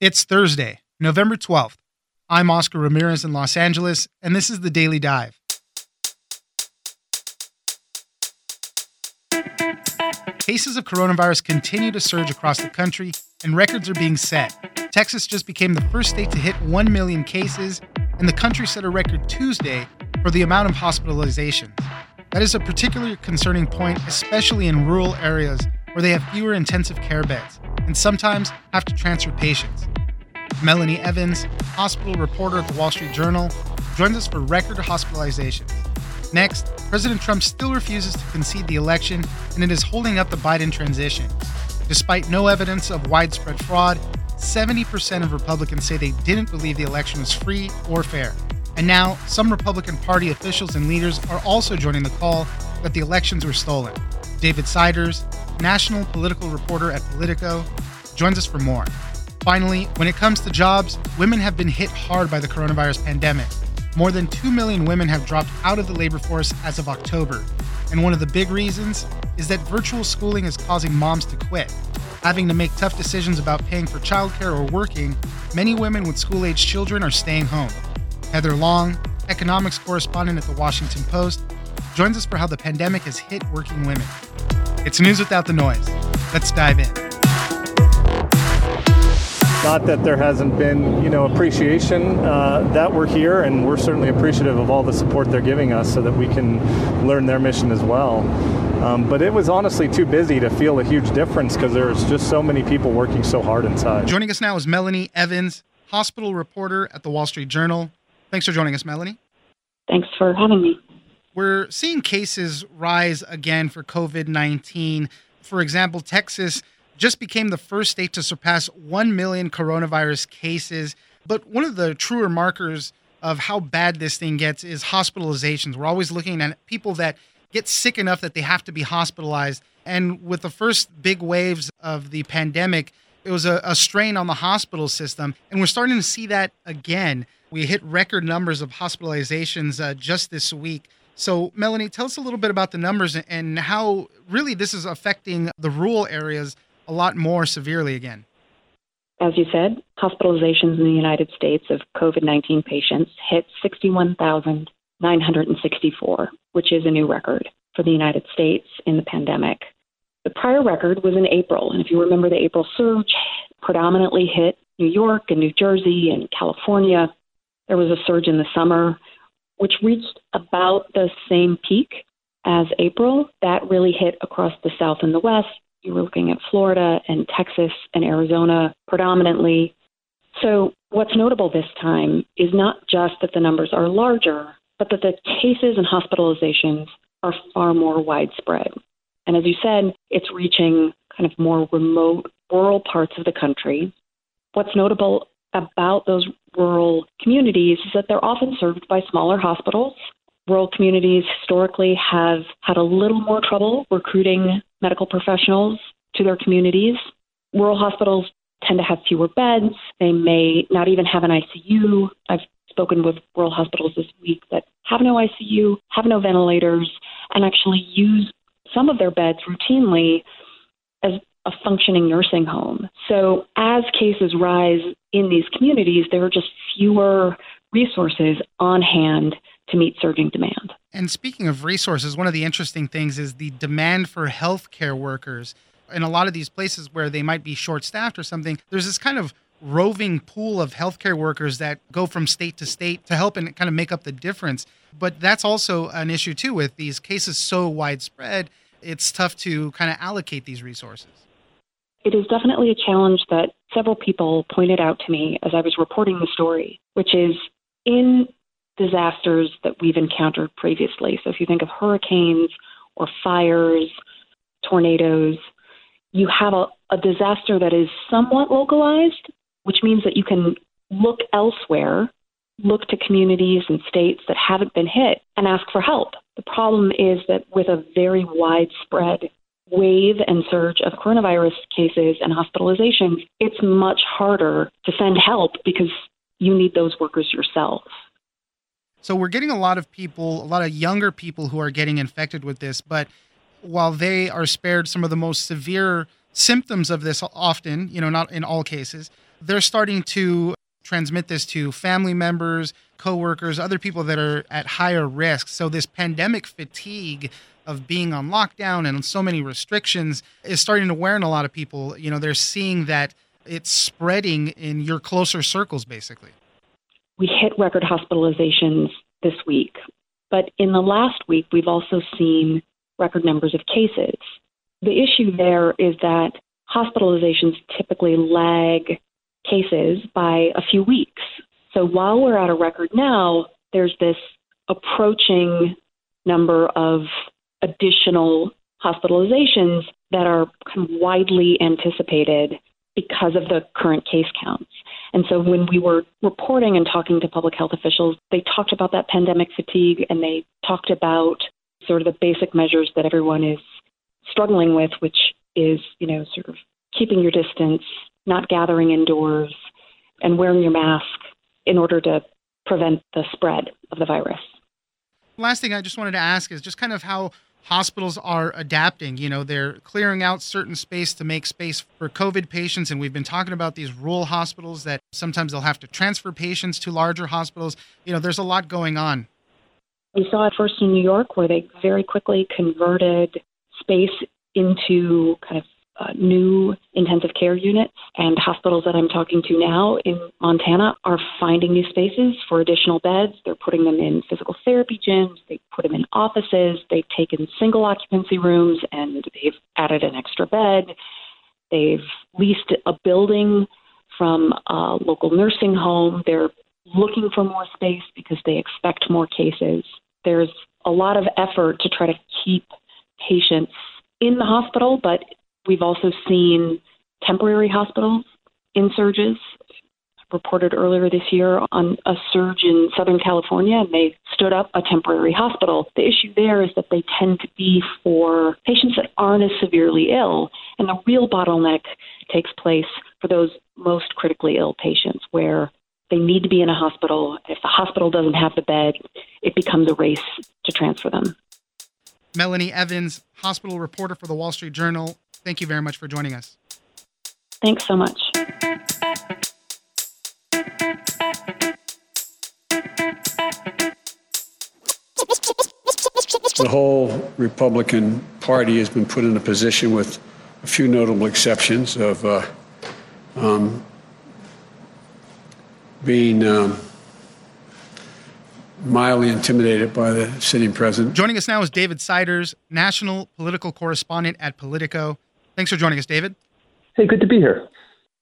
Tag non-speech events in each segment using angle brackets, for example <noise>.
It's Thursday, November 12th. I'm Oscar Ramirez in Los Angeles, and this is the Daily Dive. Cases of coronavirus continue to surge across the country, and records are being set. Texas just became the first state to hit 1 million cases, and the country set a record Tuesday for the amount of hospitalizations. That is a particularly concerning point, especially in rural areas where they have fewer intensive care beds and sometimes have to transfer patients. Melanie Evans, hospital reporter at the Wall Street Journal, joins us for record hospitalizations. Next, President Trump still refuses to concede the election, and it is holding up the Biden transition. Despite no evidence of widespread fraud, 70% of Republicans say they didn't believe the election was free or fair. And now, some Republican Party officials and leaders are also joining the call that the elections were stolen. David Siders, national political reporter at Politico, joins us for more. Finally, when it comes to jobs, women have been hit hard by the coronavirus pandemic. More than 2 million women have dropped out of the labor force as of October. And one of the big reasons is that virtual schooling is causing moms to quit. Having to make tough decisions about paying for childcare or working, many women with school age children are staying home. Heather Long, economics correspondent at the Washington Post, joins us for how the pandemic has hit working women. It's news without the noise. Let's dive in. Not that there hasn't been, you know, appreciation uh, that we're here, and we're certainly appreciative of all the support they're giving us, so that we can learn their mission as well. Um, but it was honestly too busy to feel a huge difference because there's just so many people working so hard inside. Joining us now is Melanie Evans, hospital reporter at the Wall Street Journal. Thanks for joining us, Melanie. Thanks for having me. We're seeing cases rise again for COVID 19. For example, Texas just became the first state to surpass 1 million coronavirus cases. But one of the truer markers of how bad this thing gets is hospitalizations. We're always looking at people that get sick enough that they have to be hospitalized. And with the first big waves of the pandemic, it was a, a strain on the hospital system. And we're starting to see that again. We hit record numbers of hospitalizations uh, just this week. So, Melanie, tell us a little bit about the numbers and how really this is affecting the rural areas a lot more severely again. As you said, hospitalizations in the United States of COVID 19 patients hit 61,964, which is a new record for the United States in the pandemic. The prior record was in April, and if you remember, the April surge predominantly hit New York and New Jersey and California. There was a surge in the summer, which reached about the same peak as April. That really hit across the South and the West, you were looking at Florida and Texas and Arizona predominantly. So, what's notable this time is not just that the numbers are larger, but that the cases and hospitalizations are far more widespread. And as you said, it's reaching kind of more remote rural parts of the country. What's notable about those rural communities is that they're often served by smaller hospitals rural communities historically have had a little more trouble recruiting medical professionals to their communities. Rural hospitals tend to have fewer beds. They may not even have an ICU. I've spoken with rural hospitals this week that have no ICU, have no ventilators, and actually use some of their beds routinely as a functioning nursing home. So as cases rise in these communities, there are just fewer resources on hand to meet surging demand. And speaking of resources, one of the interesting things is the demand for healthcare workers. In a lot of these places where they might be short staffed or something, there's this kind of roving pool of healthcare workers that go from state to state to help and kind of make up the difference. But that's also an issue too with these cases so widespread, it's tough to kind of allocate these resources. It is definitely a challenge that several people pointed out to me as I was reporting the story, which is in disasters that we've encountered previously. So if you think of hurricanes or fires, tornadoes, you have a, a disaster that is somewhat localized, which means that you can look elsewhere, look to communities and states that haven't been hit and ask for help. The problem is that with a very widespread wave and surge of coronavirus cases and hospitalizations, it's much harder to send help because you need those workers yourself. So we're getting a lot of people, a lot of younger people who are getting infected with this, but while they are spared some of the most severe symptoms of this often, you know, not in all cases, they're starting to transmit this to family members, coworkers, other people that are at higher risk. So this pandemic fatigue of being on lockdown and so many restrictions is starting to wear on a lot of people. You know, they're seeing that it's spreading in your closer circles basically. We hit record hospitalizations this week, but in the last week we've also seen record numbers of cases. The issue there is that hospitalizations typically lag cases by a few weeks. So while we're at a record now, there's this approaching number of additional hospitalizations that are kind of widely anticipated because of the current case counts. And so when we were reporting and talking to public health officials, they talked about that pandemic fatigue and they talked about sort of the basic measures that everyone is struggling with, which is, you know, sort of keeping your distance, not gathering indoors, and wearing your mask in order to prevent the spread of the virus. Last thing I just wanted to ask is just kind of how hospitals are adapting. You know, they're clearing out certain space to make space for COVID patients. And we've been talking about these rural hospitals that sometimes they'll have to transfer patients to larger hospitals. You know, there's a lot going on. We saw it first in New York, where they very quickly converted space into kind of uh, new intensive care units and hospitals that I'm talking to now in Montana are finding new spaces for additional beds. They're putting them in physical therapy gyms, they put them in offices, they've taken single occupancy rooms and they've added an extra bed. They've leased a building from a local nursing home. They're looking for more space because they expect more cases. There's a lot of effort to try to keep patients in the hospital, but We've also seen temporary hospitals in surges. Reported earlier this year on a surge in Southern California, and they stood up a temporary hospital. The issue there is that they tend to be for patients that aren't as severely ill, and the real bottleneck takes place for those most critically ill patients where they need to be in a hospital. If the hospital doesn't have the bed, it becomes a race to transfer them. Melanie Evans, hospital reporter for the Wall Street Journal. Thank you very much for joining us. Thanks so much. The whole Republican Party has been put in a position with a few notable exceptions of uh, um, being um, mildly intimidated by the sitting president. Joining us now is David Siders, national political correspondent at Politico. Thanks for joining us, David. Hey, good to be here.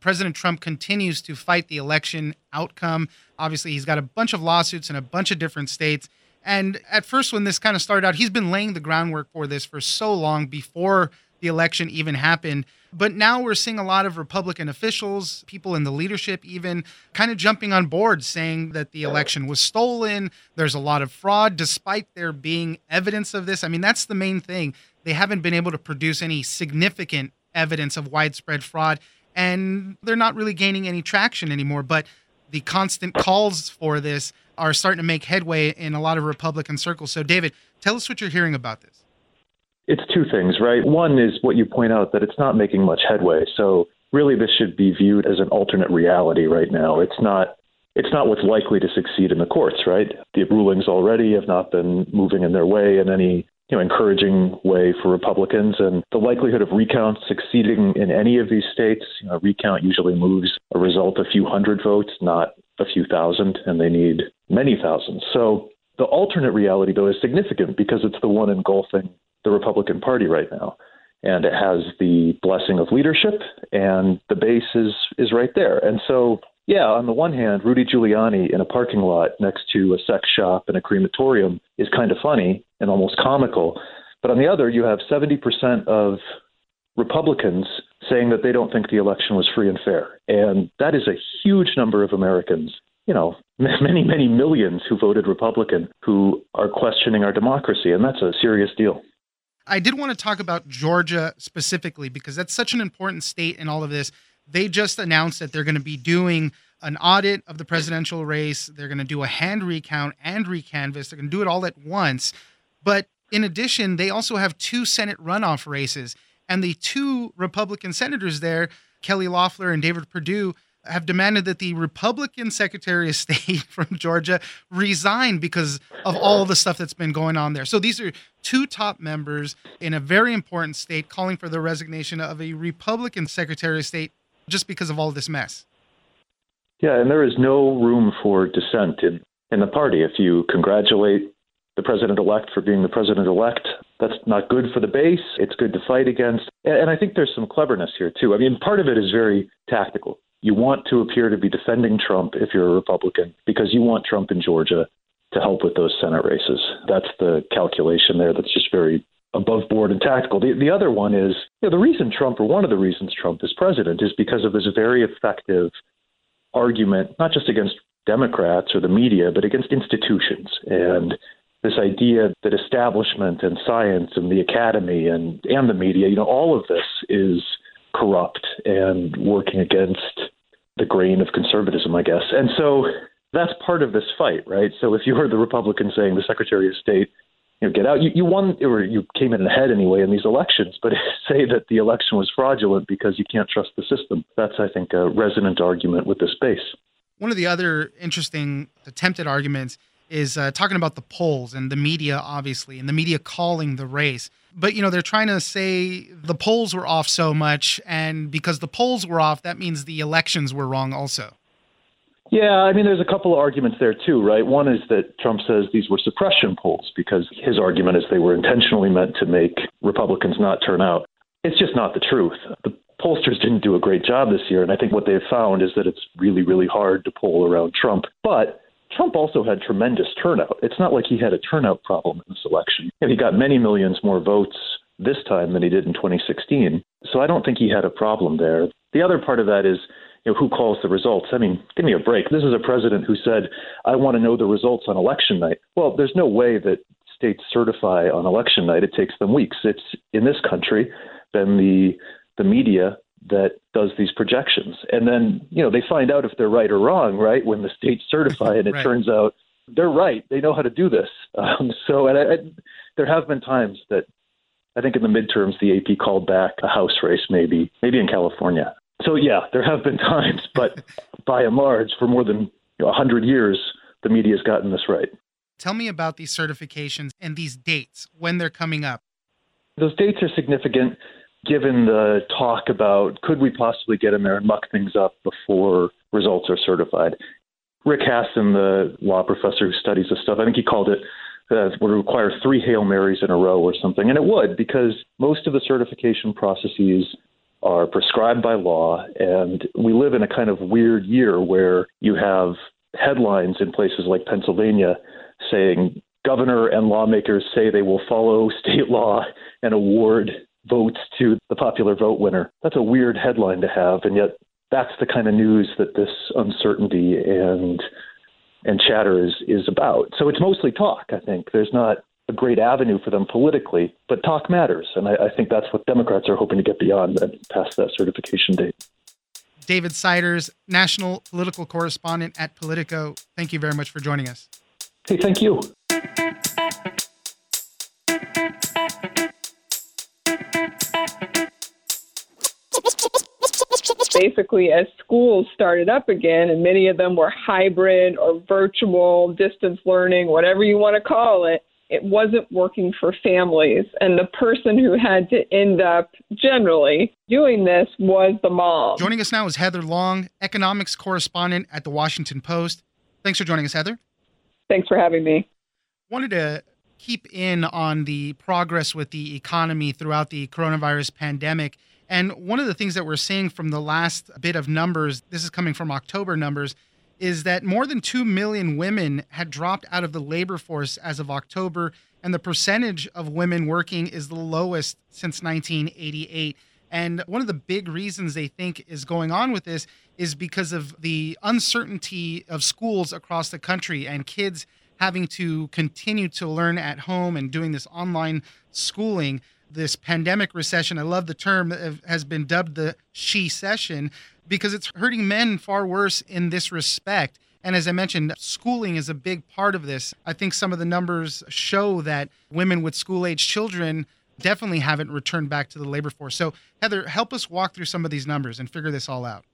President Trump continues to fight the election outcome. Obviously, he's got a bunch of lawsuits in a bunch of different states. And at first, when this kind of started out, he's been laying the groundwork for this for so long before the election even happened. But now we're seeing a lot of Republican officials, people in the leadership, even kind of jumping on board saying that the election was stolen. There's a lot of fraud, despite there being evidence of this. I mean, that's the main thing they haven't been able to produce any significant evidence of widespread fraud, and they're not really gaining any traction anymore. But the constant calls for this are starting to make headway in a lot of Republican circles. So, David, tell us what you're hearing about this. It's two things, right? One is what you point out that it's not making much headway. So, really, this should be viewed as an alternate reality right now. It's not. It's not what's likely to succeed in the courts, right? The rulings already have not been moving in their way in any you know, encouraging way for Republicans. And the likelihood of recount succeeding in any of these states, you know, recount usually moves a result a few hundred votes, not a few thousand, and they need many thousands. So the alternate reality, though, is significant because it's the one engulfing the Republican Party right now. And it has the blessing of leadership, and the base is, is right there. And so yeah, on the one hand, Rudy Giuliani in a parking lot next to a sex shop and a crematorium is kind of funny and almost comical. But on the other, you have 70% of Republicans saying that they don't think the election was free and fair. And that is a huge number of Americans, you know, <laughs> many, many millions who voted Republican who are questioning our democracy. And that's a serious deal. I did want to talk about Georgia specifically because that's such an important state in all of this they just announced that they're going to be doing an audit of the presidential race. They're going to do a hand recount and recanvass. They're going to do it all at once. But in addition, they also have two Senate runoff races. And the two Republican senators there, Kelly Loeffler and David Perdue, have demanded that the Republican Secretary of State <laughs> from Georgia resign because of all the stuff that's been going on there. So these are two top members in a very important state calling for the resignation of a Republican Secretary of State just because of all this mess. Yeah, and there is no room for dissent in, in the party. If you congratulate the president elect for being the president elect, that's not good for the base. It's good to fight against. And I think there's some cleverness here, too. I mean, part of it is very tactical. You want to appear to be defending Trump if you're a Republican because you want Trump in Georgia to help with those Senate races. That's the calculation there that's just very above board and tactical. The, the other one is you know, the reason Trump, or one of the reasons Trump is president, is because of this very effective argument, not just against Democrats or the media, but against institutions. And this idea that establishment and science and the academy and, and the media, you know, all of this is corrupt and working against the grain of conservatism, I guess. And so that's part of this fight, right? So if you heard the Republicans saying the Secretary of State, you know, get out, you, you won or you came in ahead anyway in these elections, but <laughs> say that the election was fraudulent because you can't trust the system. That's, I think, a resonant argument with this base. One of the other interesting attempted arguments is uh, talking about the polls and the media, obviously, and the media calling the race. But, you know, they're trying to say the polls were off so much, and because the polls were off, that means the elections were wrong also. Yeah, I mean, there's a couple of arguments there too, right? One is that Trump says these were suppression polls because his argument is they were intentionally meant to make Republicans not turn out. It's just not the truth. The pollsters didn't do a great job this year, and I think what they've found is that it's really, really hard to poll around Trump. But Trump also had tremendous turnout. It's not like he had a turnout problem in this election. He got many millions more votes this time than he did in 2016. So I don't think he had a problem there. The other part of that is, you know, who calls the results? I mean, give me a break. This is a president who said, I want to know the results on election night. Well, there's no way that states certify on election night. It takes them weeks. It's in this country, then the the media that does these projections. And then, you know, they find out if they're right or wrong, right, when the states certify, and it <laughs> right. turns out they're right. They know how to do this. Um, so, and I, I, there have been times that I think in the midterms the AP called back a House race, maybe, maybe in California. So, yeah, there have been <laughs> times, but by and large, for more than you know, 100 years, the media has gotten this right. Tell me about these certifications and these dates when they're coming up. Those dates are significant given the talk about could we possibly get in there and muck things up before results are certified. Rick Hasen, the law professor who studies this stuff, I think he called it uh, would require three Hail Marys in a row or something. And it would, because most of the certification processes are prescribed by law. And we live in a kind of weird year where you have headlines in places like Pennsylvania saying governor and lawmakers say they will follow <laughs> state law and award votes to the popular vote winner. That's a weird headline to have, and yet that's the kind of news that this uncertainty and and chatter is is about. So it's mostly talk. I think there's not a great avenue for them politically, but talk matters, and I, I think that's what Democrats are hoping to get beyond and past that certification date. David Siders, national political correspondent at Politico. Thank you very much for joining us. Hey, thank you. Basically as schools started up again, and many of them were hybrid or virtual, distance learning, whatever you want to call it, it wasn't working for families. And the person who had to end up generally doing this was the mom. Joining us now is Heather Long, economics correspondent at the Washington Post. Thanks for joining us, Heather. Thanks for having me. Wanted to keep in on the progress with the economy throughout the coronavirus pandemic. And one of the things that we're seeing from the last bit of numbers, this is coming from October numbers, is that more than 2 million women had dropped out of the labor force as of October, and the percentage of women working is the lowest since 1988. And one of the big reasons they think is going on with this is because of the uncertainty of schools across the country and kids having to continue to learn at home and doing this online schooling this pandemic recession, I love the term, that has been dubbed the she session because it's hurting men far worse in this respect. And as I mentioned, schooling is a big part of this. I think some of the numbers show that women with school age children definitely haven't returned back to the labor force. So, Heather, help us walk through some of these numbers and figure this all out.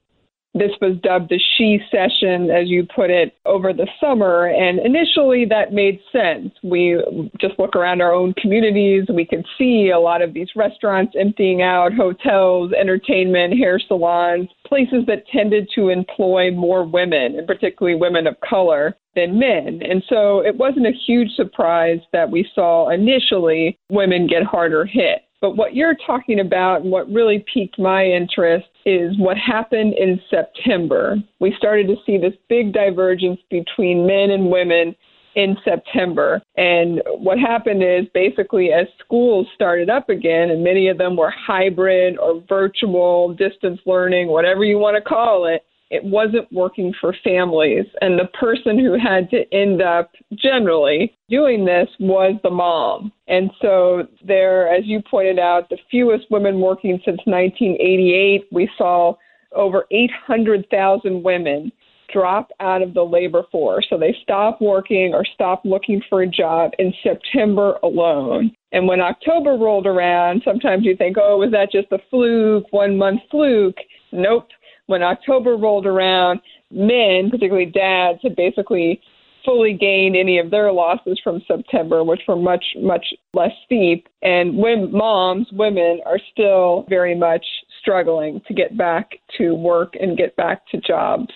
This was dubbed the She Session, as you put it, over the summer. And initially that made sense. We just look around our own communities. We can see a lot of these restaurants emptying out, hotels, entertainment, hair salons, places that tended to employ more women, and particularly women of color than men. And so it wasn't a huge surprise that we saw initially women get harder hit. But what you're talking about and what really piqued my interest is what happened in September. We started to see this big divergence between men and women in September. And what happened is basically as schools started up again, and many of them were hybrid or virtual, distance learning, whatever you want to call it, it wasn't working for families. And the person who had to end up generally doing this was the mom. And so there, as you pointed out, the fewest women working since 1988. We saw over 800,000 women drop out of the labor force. So they stop working or stop looking for a job in September alone. And when October rolled around, sometimes you think, oh, was that just a fluke, one month fluke? Nope when October rolled around, men, particularly dads, had basically fully gained any of their losses from September, which were much, much less steep. And when moms, women, are still very much struggling to get back to work and get back to jobs.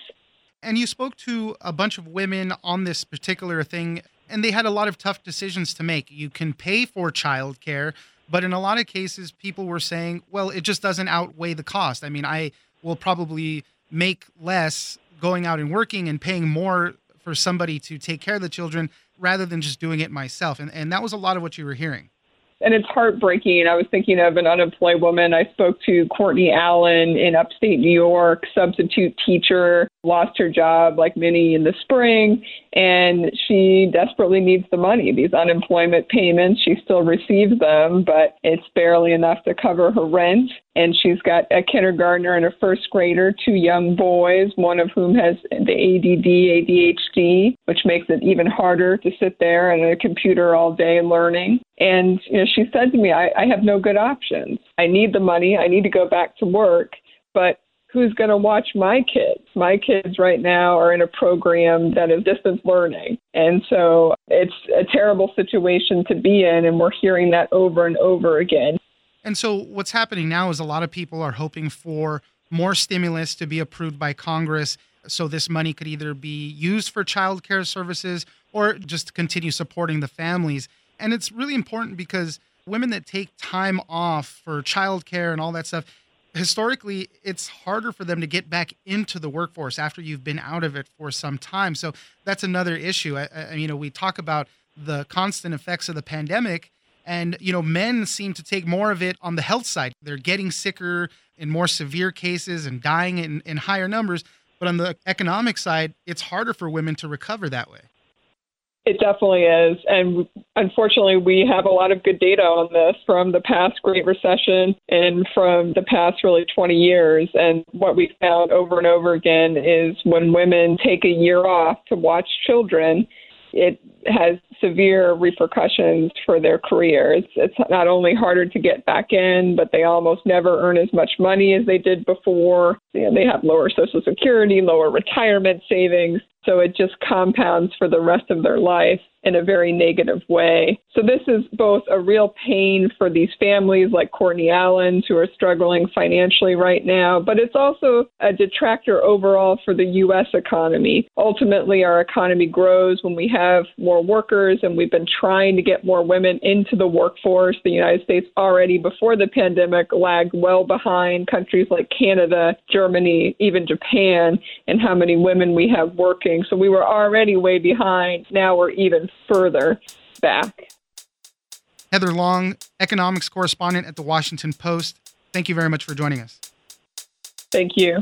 And you spoke to a bunch of women on this particular thing, and they had a lot of tough decisions to make. You can pay for childcare, but in a lot of cases, people were saying, well, it just doesn't outweigh the cost. I mean, I will probably make less going out and working and paying more for somebody to take care of the children rather than just doing it myself. And, and that was a lot of what you were hearing and it's heartbreaking. I was thinking of an unemployed woman. I spoke to Courtney Allen in upstate New York, substitute teacher, lost her job like many in the spring, and she desperately needs the money. These unemployment payments, she still receives them, but it's barely enough to cover her rent. And she's got a kindergartner and a first grader, two young boys, one of whom has the ADD, ADHD, which makes it even harder to sit there at a computer all day learning. And you know, she said to me, I, I have no good options. I need the money. I need to go back to work, but who's going to watch my kids? My kids right now are in a program that is distance learning. And so it's a terrible situation to be in. And we're hearing that over and over again. And so what's happening now is a lot of people are hoping for more stimulus to be approved by Congress. So this money could either be used for child care services or just continue supporting the families. And it's really important because women that take time off for child care and all that stuff, historically, it's harder for them to get back into the workforce after you've been out of it for some time. So that's another issue. I, I, you know, we talk about the constant effects of the pandemic, and you know, men seem to take more of it on the health side. They're getting sicker in more severe cases and dying in, in higher numbers. But on the economic side, it's harder for women to recover that way. It definitely is. And unfortunately, we have a lot of good data on this from the past Great Recession and from the past really 20 years. And what we found over and over again is when women take a year off to watch children, it has severe repercussions for their careers. It's not only harder to get back in, but they almost never earn as much money as they did before. You know, they have lower Social Security, lower retirement savings. So it just compounds for the rest of their life in a very negative way. So this is both a real pain for these families like Courtney Allen's who are struggling financially right now, but it's also a detractor overall for the U.S. economy. Ultimately, our economy grows when we have more workers, and we've been trying to get more women into the workforce. The United States already before the pandemic lagged well behind countries like Canada, Germany, even Japan, and how many women we have working. So we were already way behind. Now we're even further back. Heather Long, economics correspondent at the Washington Post. Thank you very much for joining us. Thank you.